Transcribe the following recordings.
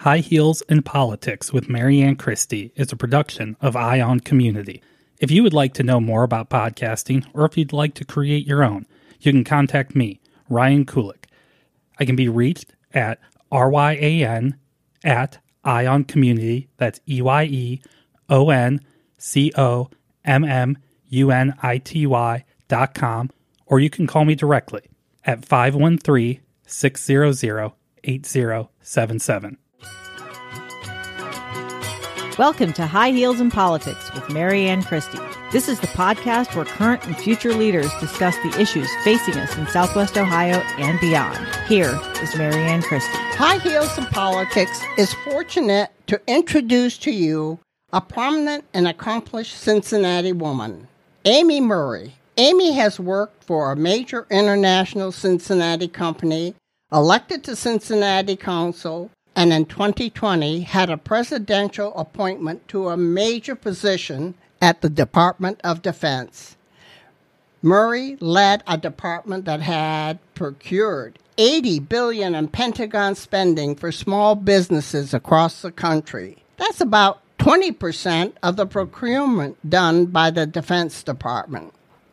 High Heels in Politics with Mary Anne Christie is a production of EyeOn Community. If you would like to know more about podcasting or if you'd like to create your own, you can contact me, Ryan Kulik. I can be reached at ryan at EyeOn Community, that's E Y E O N C O M M U N I T Y dot com, or you can call me directly at 513 600 8077. Welcome to High Heels in Politics with Mary Anne Christie. This is the podcast where current and future leaders discuss the issues facing us in Southwest Ohio and beyond. Here is Mary Anne Christie. High Heels in Politics is fortunate to introduce to you a prominent and accomplished Cincinnati woman, Amy Murray. Amy has worked for a major international Cincinnati company, elected to Cincinnati Council, and in 2020 had a presidential appointment to a major position at the Department of Defense. Murray led a department that had procured 80 billion in Pentagon spending for small businesses across the country. That's about 20% of the procurement done by the Defense Department.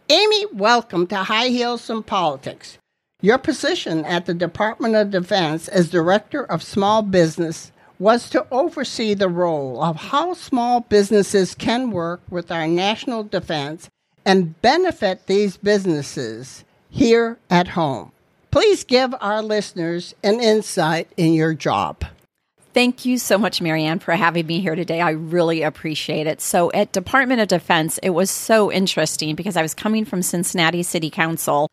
Amy, welcome to High Heels and Politics. Your position at the Department of Defense as Director of Small Business was to oversee the role of how small businesses can work with our national defense and benefit these businesses here at home. Please give our listeners an insight in your job. Thank you so much, Mary Anne, for having me here today. I really appreciate it. So, at Department of Defense, it was so interesting because I was coming from Cincinnati City Council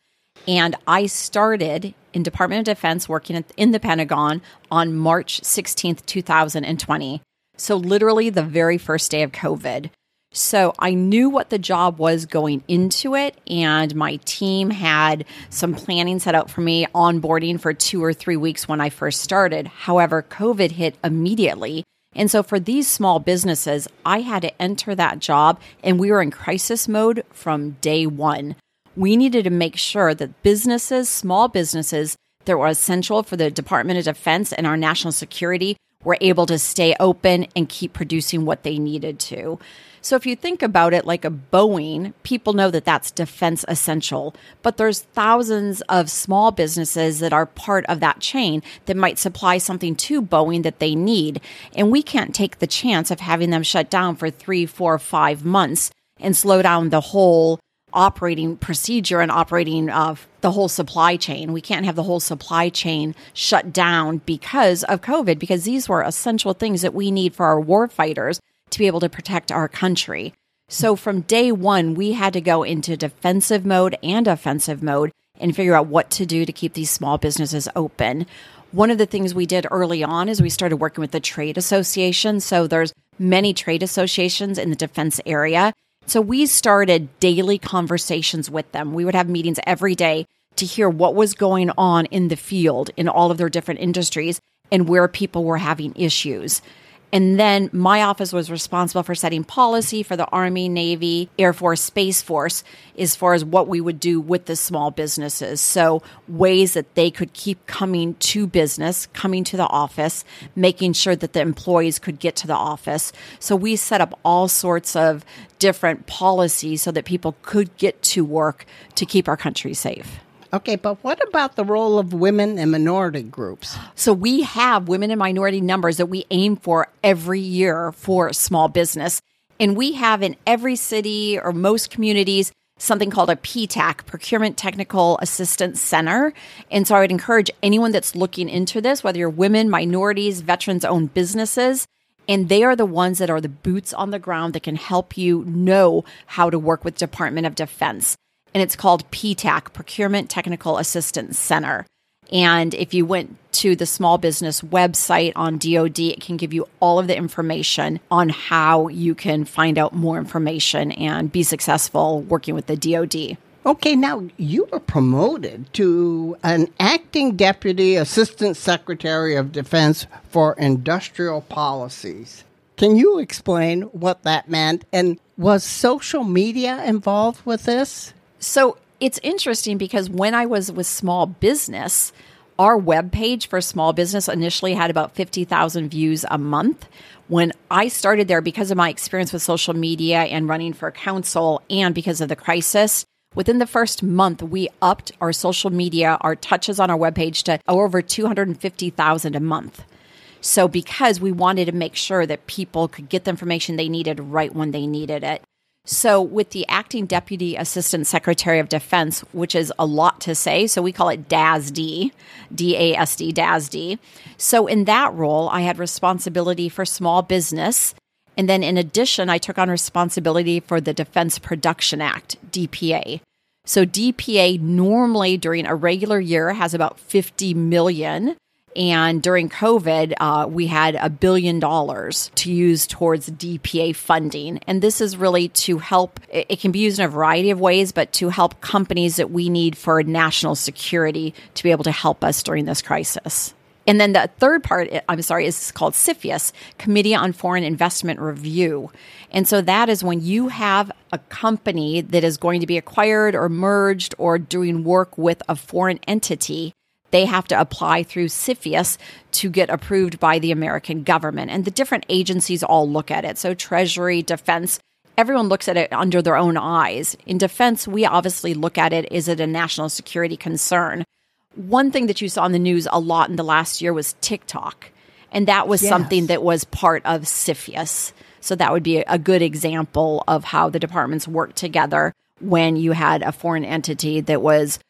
and I started in Department of Defense working in the Pentagon on March 16th, 2020. So, literally the very first day of COVID. So, I knew what the job was going into it, and my team had some planning set out for me onboarding for two or three weeks when I first started. However, COVID hit immediately. And so, for these small businesses, I had to enter that job, and we were in crisis mode from day one we needed to make sure that businesses, small businesses that were essential for the Department of Defense and our national security were able to stay open and keep producing what they needed to. So if you think about it like a Boeing, people know that that's defense essential, but there's thousands of small businesses that are part of that chain that might supply something to Boeing that they need. And we can't take the chance of having them shut down for three, four, five months and slow down the whole operating procedure and operating of the whole supply chain. We can't have the whole supply chain shut down because of COVID, because these were essential things that we need for our war fighters to be able to protect our country. So from day one, we had to go into defensive mode and offensive mode and figure out what to do to keep these small businesses open. One of the things we did early on is we started working with the trade association. So there's many trade associations in the defense area so we started daily conversations with them. We would have meetings every day to hear what was going on in the field in all of their different industries and where people were having issues. And then my office was responsible for setting policy for the Army, Navy, Air Force, Space Force as far as what we would do with the small businesses. So, ways that they could keep coming to business, coming to the office, making sure that the employees could get to the office. So, we set up all sorts of different policies so that people could get to work to keep our country safe. Okay, but what about the role of women and minority groups? So we have women and minority numbers that we aim for every year for small business. And we have in every city or most communities something called a PTAC, Procurement Technical Assistance Center. And so I would encourage anyone that's looking into this, whether you're women, minorities, veterans owned businesses, and they are the ones that are the boots on the ground that can help you know how to work with Department of Defense and it's called PTAC, Procurement Technical Assistance Center. And if you went to the small business website on DoD, it can give you all of the information on how you can find out more information and be successful working with the DoD. Okay, now you were promoted to an acting deputy assistant secretary of defense for industrial policies. Can you explain what that meant? And was social media involved with this? So it's interesting because when I was with small business, our webpage for small business initially had about 50,000 views a month. When I started there, because of my experience with social media and running for council and because of the crisis, within the first month, we upped our social media, our touches on our webpage to over 250,000 a month. So, because we wanted to make sure that people could get the information they needed right when they needed it. So, with the acting deputy assistant secretary of defense, which is a lot to say, so we call it DASD, D A S D, DASD. So, in that role, I had responsibility for small business. And then, in addition, I took on responsibility for the Defense Production Act, DPA. So, DPA normally during a regular year has about 50 million and during COVID, uh, we had a billion dollars to use towards DPA funding. And this is really to help, it can be used in a variety of ways, but to help companies that we need for national security to be able to help us during this crisis. And then the third part, I'm sorry, is called CFIUS, Committee on Foreign Investment Review. And so that is when you have a company that is going to be acquired or merged or doing work with a foreign entity they have to apply through CFIUS to get approved by the American government. And the different agencies all look at it. So, Treasury, Defense, everyone looks at it under their own eyes. In defense, we obviously look at it is it a national security concern? One thing that you saw in the news a lot in the last year was TikTok. And that was yes. something that was part of CFIUS. So that would be a good example of how the departments work together when you had a foreign entity that was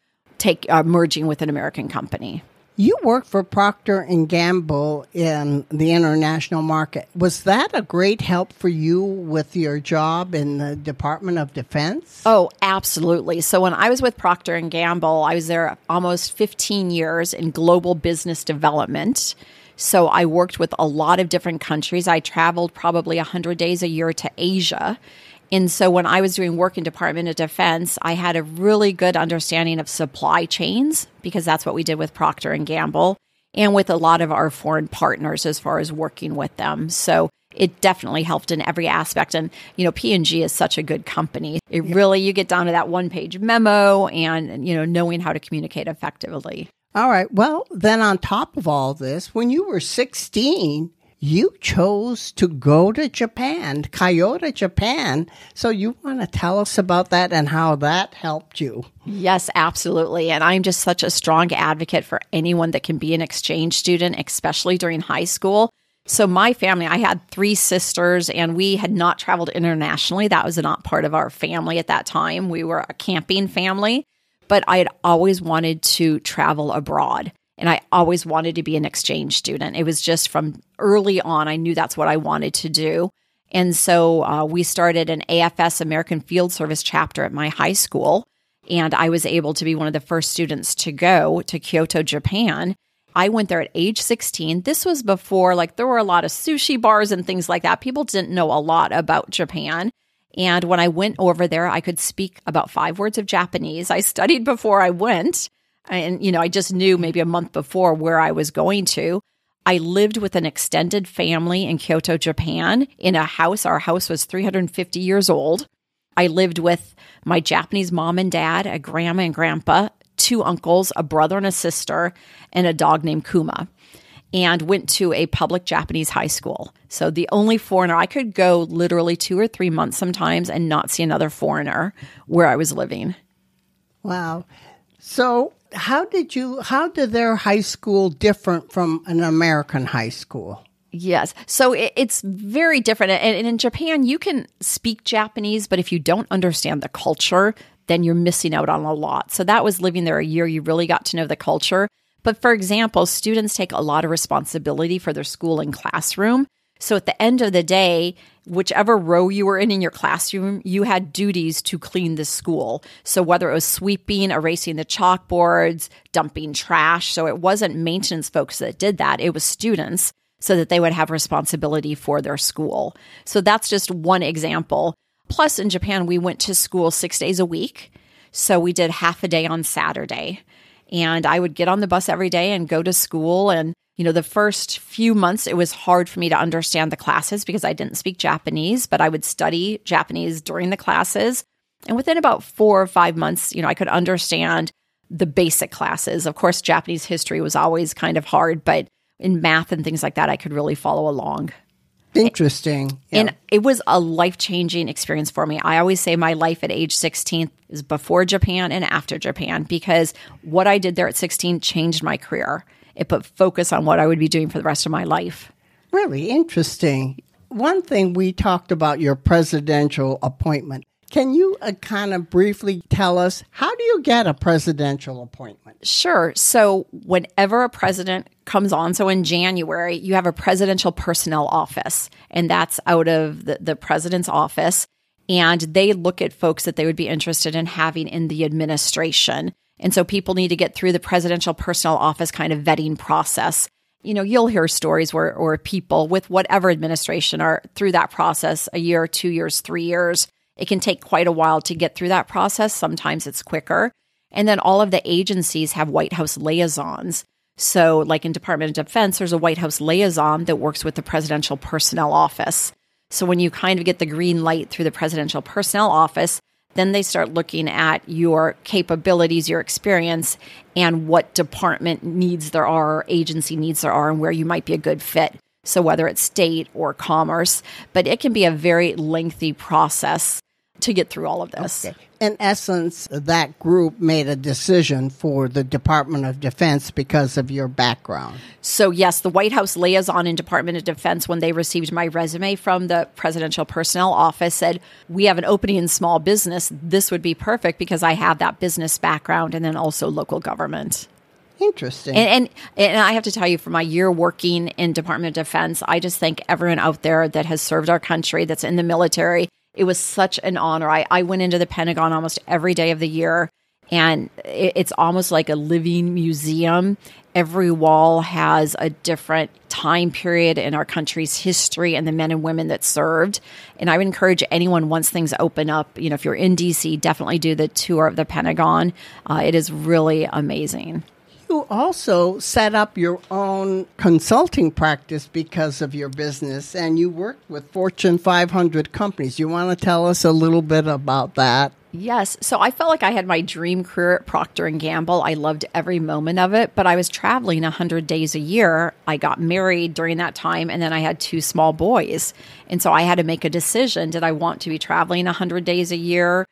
take uh, merging with an American company. You worked for Procter and Gamble in the international market. Was that a great help for you with your job in the Department of Defense? Oh, absolutely. So when I was with Procter and Gamble, I was there almost 15 years in global business development. So I worked with a lot of different countries. I traveled probably 100 days a year to Asia and so when I was doing work in Department of Defense, I had a really good understanding of supply chains because that's what we did with Procter and Gamble and with a lot of our foreign partners as far as working with them. So it definitely helped in every aspect and you know P&G is such a good company. It really you get down to that one page memo and you know knowing how to communicate effectively. All right. Well, then on top of all this, when you were 16, you chose to go to Japan, Kyoto, Japan. So you want to tell us about that and how that helped you? Yes, absolutely. And I'm just such a strong advocate for anyone that can be an exchange student, especially during high school. So my family, I had three sisters and we had not traveled internationally. That was not part of our family at that time. We were a camping family, but I had always wanted to travel abroad. And I always wanted to be an exchange student. It was just from early on, I knew that's what I wanted to do. And so uh, we started an AFS American Field Service chapter at my high school. And I was able to be one of the first students to go to Kyoto, Japan. I went there at age 16. This was before, like, there were a lot of sushi bars and things like that. People didn't know a lot about Japan. And when I went over there, I could speak about five words of Japanese. I studied before I went. And, you know, I just knew maybe a month before where I was going to. I lived with an extended family in Kyoto, Japan, in a house. Our house was 350 years old. I lived with my Japanese mom and dad, a grandma and grandpa, two uncles, a brother and a sister, and a dog named Kuma, and went to a public Japanese high school. So the only foreigner, I could go literally two or three months sometimes and not see another foreigner where I was living. Wow. So how did you how did their high school different from an American high school? Yes. So it's very different. And in Japan, you can speak Japanese, but if you don't understand the culture, then you're missing out on a lot. So that was living there a year. You really got to know the culture. But for example, students take a lot of responsibility for their school and classroom. So at the end of the day, whichever row you were in in your classroom, you had duties to clean the school. So whether it was sweeping, erasing the chalkboards, dumping trash. So it wasn't maintenance folks that did that, it was students so that they would have responsibility for their school. So that's just one example. Plus, in Japan, we went to school six days a week. So we did half a day on Saturday. And I would get on the bus every day and go to school and you know, the first few months, it was hard for me to understand the classes because I didn't speak Japanese, but I would study Japanese during the classes. And within about four or five months, you know, I could understand the basic classes. Of course, Japanese history was always kind of hard, but in math and things like that, I could really follow along. Interesting. Yeah. And it was a life changing experience for me. I always say my life at age 16 is before Japan and after Japan because what I did there at 16 changed my career. It put focus on what I would be doing for the rest of my life. Really interesting. One thing we talked about your presidential appointment. Can you uh, kind of briefly tell us how do you get a presidential appointment? Sure. So, whenever a president comes on, so in January, you have a presidential personnel office, and that's out of the, the president's office. And they look at folks that they would be interested in having in the administration. And so, people need to get through the presidential personnel office kind of vetting process. You know, you'll hear stories where, where people with whatever administration are through that process a year, two years, three years it can take quite a while to get through that process. Sometimes it's quicker. And then all of the agencies have White House liaisons. So, like in Department of Defense, there's a White House liaison that works with the Presidential Personnel Office. So, when you kind of get the green light through the Presidential Personnel Office, then they start looking at your capabilities, your experience, and what department needs there are, agency needs there are, and where you might be a good fit. So, whether it's state or commerce, but it can be a very lengthy process to get through all of this. Okay. In essence, that group made a decision for the Department of Defense because of your background. So, yes, the White House liaison in Department of Defense, when they received my resume from the Presidential Personnel Office, said, We have an opening in small business. This would be perfect because I have that business background and then also local government. Interesting. And, and, and I have to tell you, for my year working in Department of Defense, I just thank everyone out there that has served our country, that's in the military. It was such an honor. I, I went into the Pentagon almost every day of the year, and it, it's almost like a living museum. Every wall has a different time period in our country's history and the men and women that served. And I would encourage anyone once things open up, you know, if you're in DC, definitely do the tour of the Pentagon. Uh, it is really amazing you also set up your own consulting practice because of your business and you worked with Fortune 500 companies. You want to tell us a little bit about that? Yes. So I felt like I had my dream career at Procter and Gamble. I loved every moment of it, but I was traveling 100 days a year. I got married during that time and then I had two small boys. And so I had to make a decision, did I want to be traveling 100 days a year?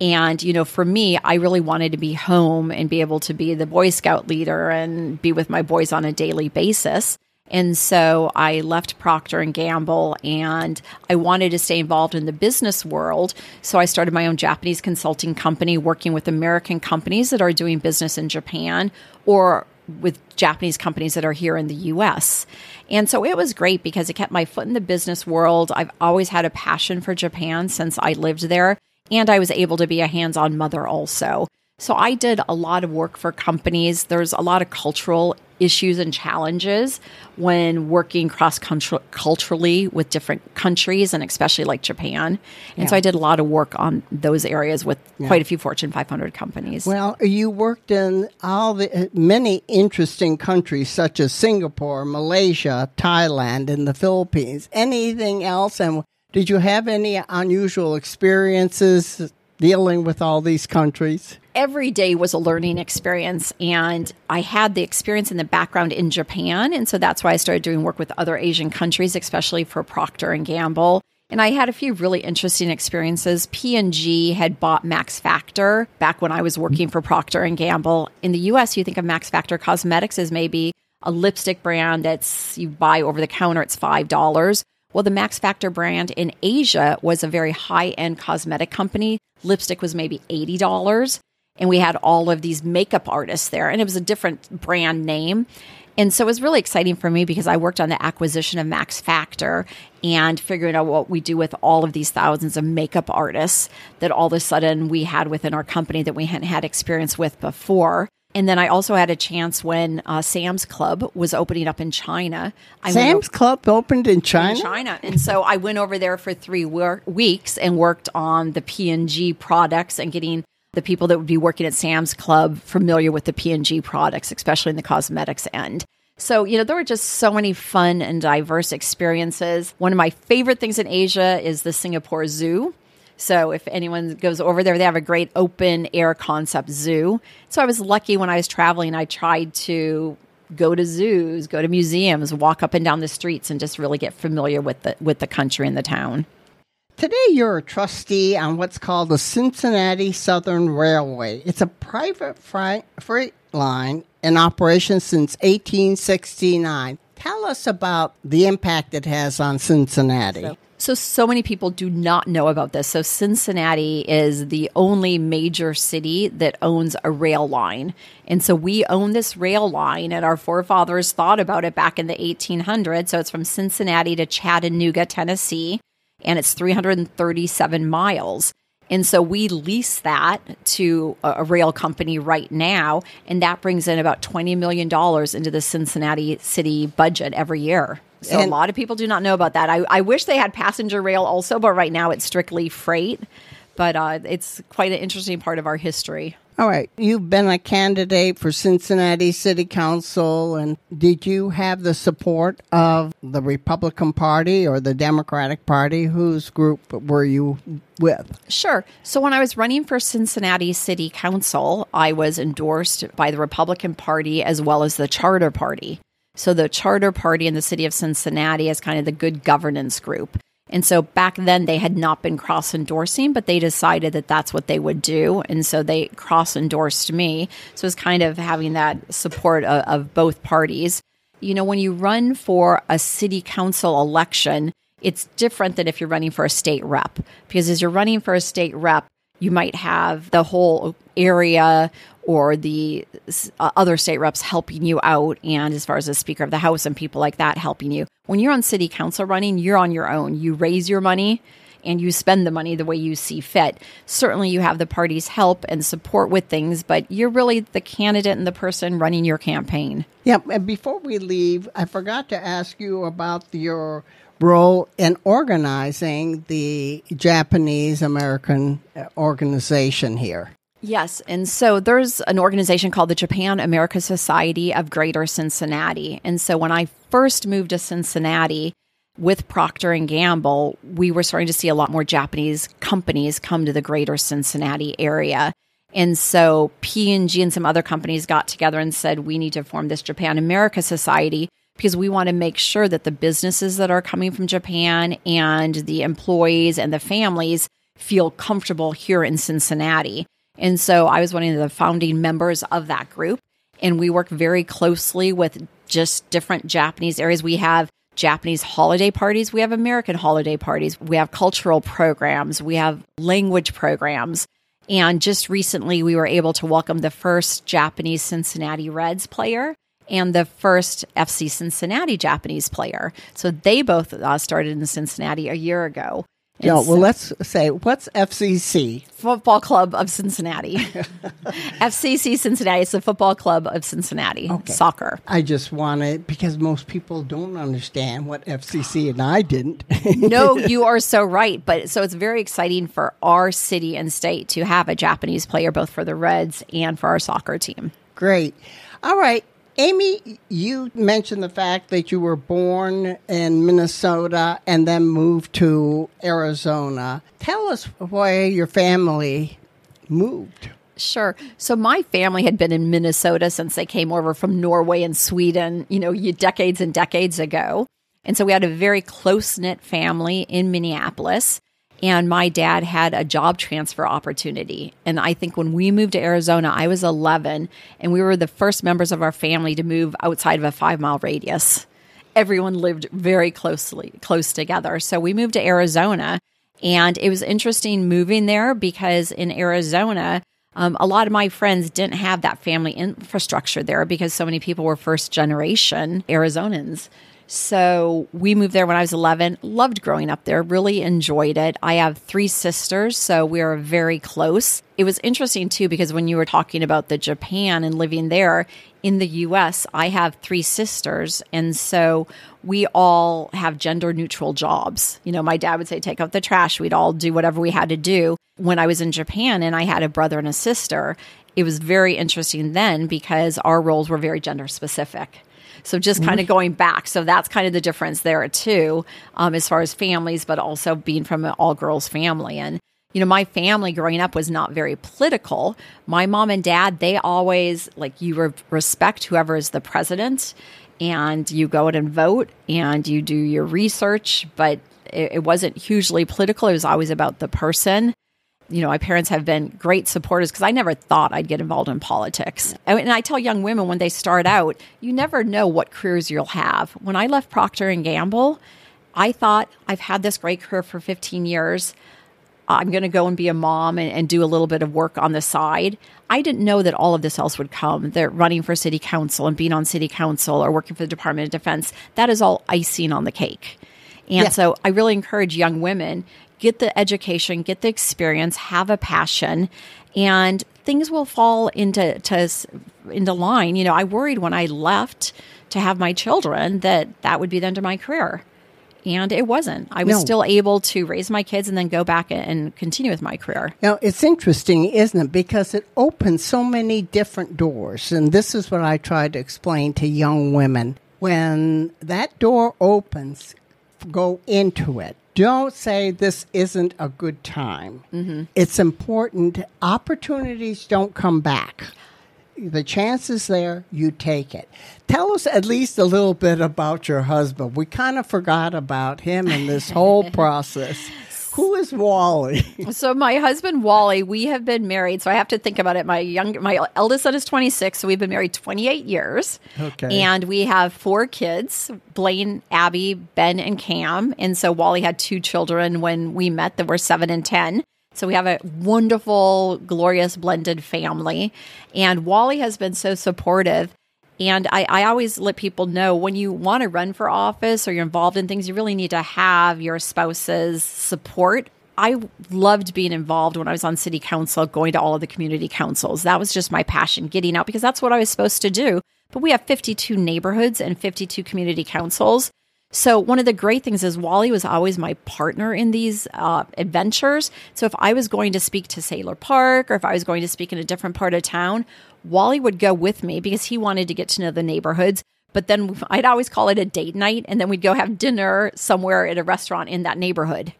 And, you know, for me, I really wanted to be home and be able to be the Boy Scout leader and be with my boys on a daily basis. And so I left Procter and Gamble and I wanted to stay involved in the business world. So I started my own Japanese consulting company working with American companies that are doing business in Japan or with Japanese companies that are here in the US. And so it was great because it kept my foot in the business world. I've always had a passion for Japan since I lived there. And I was able to be a hands on mother also. So I did a lot of work for companies. There's a lot of cultural issues and challenges when working cross culturally with different countries and especially like Japan. And yeah. so I did a lot of work on those areas with yeah. quite a few Fortune 500 companies. Well, you worked in all the uh, many interesting countries such as Singapore, Malaysia, Thailand, and the Philippines. Anything else and did you have any unusual experiences dealing with all these countries? Every day was a learning experience, and I had the experience in the background in Japan, and so that's why I started doing work with other Asian countries, especially for Procter and Gamble. And I had a few really interesting experiences. P&G had bought Max Factor back when I was working for Procter and Gamble. In the US, you think of Max Factor Cosmetics as maybe a lipstick brand that's you buy over the counter, it's $5. Well, the Max Factor brand in Asia was a very high end cosmetic company. Lipstick was maybe $80. And we had all of these makeup artists there, and it was a different brand name. And so it was really exciting for me because I worked on the acquisition of Max Factor and figuring out what we do with all of these thousands of makeup artists that all of a sudden we had within our company that we hadn't had experience with before. And then I also had a chance when uh, Sam's Club was opening up in China. I Sam's Club opened in China. In China, and so I went over there for three wor- weeks and worked on the P&G products and getting the people that would be working at Sam's Club familiar with the P&G products, especially in the cosmetics end. So, you know, there were just so many fun and diverse experiences. One of my favorite things in Asia is the Singapore Zoo. So if anyone goes over there, they have a great open air concept zoo. So I was lucky when I was traveling, I tried to go to zoos, go to museums, walk up and down the streets and just really get familiar with the with the country and the town. Today, you're a trustee on what's called the Cincinnati Southern Railway. It's a private freight line in operation since 1869. Tell us about the impact it has on Cincinnati. So, so, so many people do not know about this. So, Cincinnati is the only major city that owns a rail line. And so, we own this rail line, and our forefathers thought about it back in the 1800s. So, it's from Cincinnati to Chattanooga, Tennessee and it's 337 miles. And so we lease that to a, rail company right now, and that brings in about $20 million into the Cincinnati city budget every year. So and a lot of people do not know about that. I, I, wish they had passenger rail also, but right now it's strictly freight. But uh, it's quite an interesting part of our history. All right. You've been a candidate for Cincinnati City Council, and did you have the support of the Republican Party or the Democratic Party? Whose group were you with? Sure. So when I was running for Cincinnati City Council, I was endorsed by the Republican Party as well as the Charter Party. So the Charter Party in the city of Cincinnati is kind of the good governance group. And so back then they had not been cross endorsing, but they decided that that's what they would do. And so they cross endorsed me. So it's kind of having that support of, of, both parties. You know, when you run for a city council election, it's different than if you're running for a state rep, because as you're running for a state rep, you might have the whole area or the uh, other state reps helping you out, and as far as the Speaker of the House and people like that helping you. When you're on city council running, you're on your own. You raise your money and you spend the money the way you see fit. Certainly, you have the party's help and support with things, but you're really the candidate and the person running your campaign. Yeah, and before we leave, I forgot to ask you about your role in organizing the Japanese American uh, organization here. Yes. And so there's an organization called the Japan America Society of Greater Cincinnati. And so when I first moved to Cincinnati with Procter and Gamble, we were starting to see a lot more Japanese companies come to the greater Cincinnati area. And so P&G and some other companies got together and said we need to form this Japan America Society because we want to make sure that the businesses that are coming from Japan and the employees and the families feel comfortable here in Cincinnati. And so I was one of the founding members of that group. And we work very closely with just different Japanese areas. We have Japanese holiday parties, we have American holiday parties, we have cultural programs, we have language programs. And just recently, we were able to welcome the first Japanese Cincinnati Reds player and the first FC Cincinnati Japanese player. So they both uh, started in Cincinnati a year ago. Yeah, well, let's say what's FCC? Football Club of Cincinnati. FCC Cincinnati is the Football Club of Cincinnati. Okay. Soccer. I just want wanted because most people don't understand what FCC and I didn't. no, you are so right. But so it's very exciting for our city and state to have a Japanese player both for the Reds and for our soccer team. Great. All right. Amy, you mentioned the fact that you were born in Minnesota and then moved to Arizona. Tell us why your family moved. Sure. So my family had been in Minnesota since they came over from Norway and Sweden, you know, decades and decades ago. And so we had a very close knit family in Minneapolis and my dad had a job transfer opportunity. And I think when we moved to Arizona, I was 11, and we were the first members of our family to move outside of a five mile radius. Everyone lived very closely, close together. So we moved to Arizona, and it was interesting moving there because in Arizona, um, a lot of my friends didn't have that family infrastructure there because so many people were first generation Arizonans. So we moved there when I was 11. Loved growing up there, really enjoyed it. I have three sisters, so we are very close. It was interesting too because when you were talking about the Japan and living there in the US, I have three sisters. And so we all have gender neutral jobs. You know, my dad would say, take out the trash. We'd all do whatever we had to do. When I was in Japan and I had a brother and a sister, it was very interesting then because our roles were very gender specific. So just kind of mm-hmm. going back. So that's kind of the difference there too, um, as far as families, but also being from an all girls family. And, you know, my family growing up was not very political. My mom and dad, they always like you re- respect whoever is the president and you go out and vote and you do your research, but it, it wasn't hugely political. It was always about the person you know, my parents have been great supporters because I never thought I'd get involved in politics. And I tell young women when they start out, you never know what careers you'll have. When I left Procter and Gamble, I thought I've had this great career for 15 years. I'm going to go and be a mom and, and, do a little bit of work on the side. I didn't know that all of this else would come. That running for city council and being on city council or working for the Department of Defense, that is all icing on the cake. And yeah. so I really encourage young women get the education, get the experience, have a passion, and things will fall into to, into line. You know, I worried when I left to have my children that that would be the end of my career. And it wasn't. I was no. still able to raise my kids and then go back and continue with my career. Now, it's interesting, isn't it? Because it opens so many different doors. And this is what I try to explain to young women. When that door opens, go into it don't say this isn't a good time. Mm-hmm. It's important. Opportunities don't come back. The chance is there, you take it. Tell us at least a little bit about your husband. We kind of forgot about him in this whole process. Who is Wally? so my husband Wally, we have been married. So I have to think about it. My young, my eldest son is 26, so we've been married 28 years. Okay. And we have four kids: Blaine, Abby, Ben, and Cam. And so Wally had two children when we met that were seven and 10. So we have a wonderful, glorious blended family. And Wally has been so supportive. And I, I, always let people know when you want to run for office or you're involved in things, you really need to have your spouse's support. I loved being involved when I was on city council, going to all of the community councils. That was just my passion, getting out because that's what I was supposed to do. But we have 52 neighborhoods and 52 community councils. So one of the great things is Wally was always my partner in these uh, adventures. So if I was going to speak to Sayler Park or if I was going to speak in a different part of town, Wally would go with me because he wanted to get to know the neighborhoods. But then I'd always call it a date night, and then we'd go have dinner somewhere at a restaurant in that neighborhood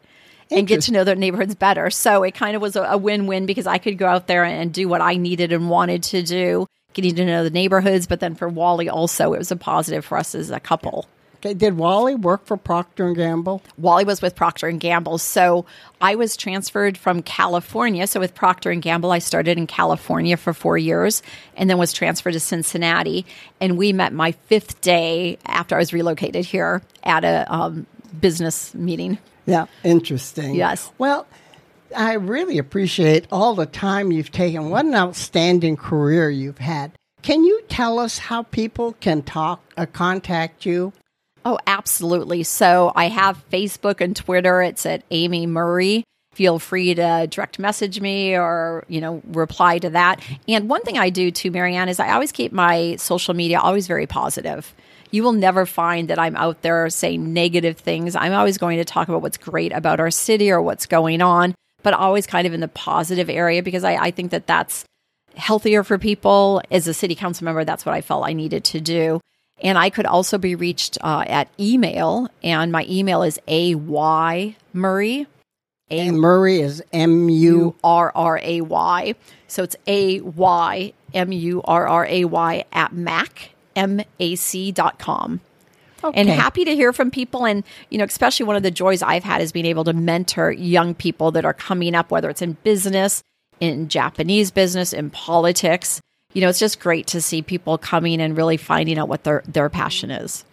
and get to know the neighborhoods better. So it kind of was a, a win win because I could go out there and do what I needed and wanted to do, getting to know the neighborhoods. But then for Wally, also, it was a positive for us as a couple. Okay, did Wally work for Procter and Gamble? Wally was with Procter and Gamble. So I was transferred from California. So with Procter and Gamble, I started in California for four years, and then was transferred to Cincinnati. And we met my fifth day after I was relocated here at a um, business meeting. Yeah, interesting. Yes. Well. I really appreciate all the time you've taken. What an outstanding career you've had. Can you tell us how people can talk, uh, contact you? Oh, absolutely. So I have Facebook and Twitter. It's at Amy Murray. Feel free to direct message me or, you know, reply to that. And one thing I do too, Mary Anne, is I always keep my social media always very positive. You will never find that I'm out there saying negative things. I'm always going to talk about what's great about our city or what's going on, but always kind of in the positive area because I, I think that that's healthier for people. As a city council member, that's what I felt I needed to do. And I could also be reached uh, at email, and my email is a y murray. A Murray is M U R R A Y. So it's A Y M U R R A Y at mac m a c dot com. Okay. And happy to hear from people. And, you know, especially one of the joys I've had is being able to mentor young people that are coming up, whether it's in business, in Japanese business, in politics you know, it's just great to see people coming and really finding out what their, their passion is.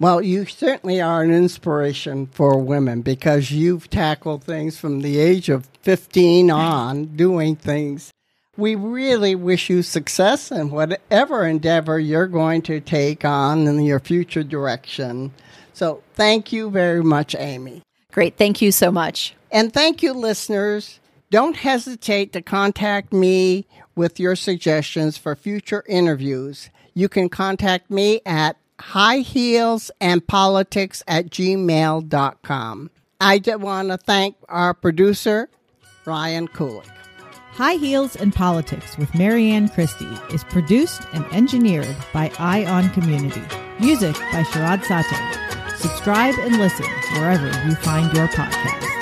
Well, you certainly are an inspiration for women because you've tackled things from the age of 15 on, doing things. We really wish you success in whatever endeavor you're going to take on in your future direction. So, thank you very much, Amy. Great. Thank you so much. And thank you, listeners. Don't hesitate to contact me with your suggestions for future interviews. You can contact me at highheelsandpolitics at gmail.com. I did want to thank our producer, Ryan Kulik. High Heels and Politics with Mary Anne Christie is produced and engineered by EyeOn Community. Music by Sharad Sateh. Subscribe and listen wherever you find your podcast.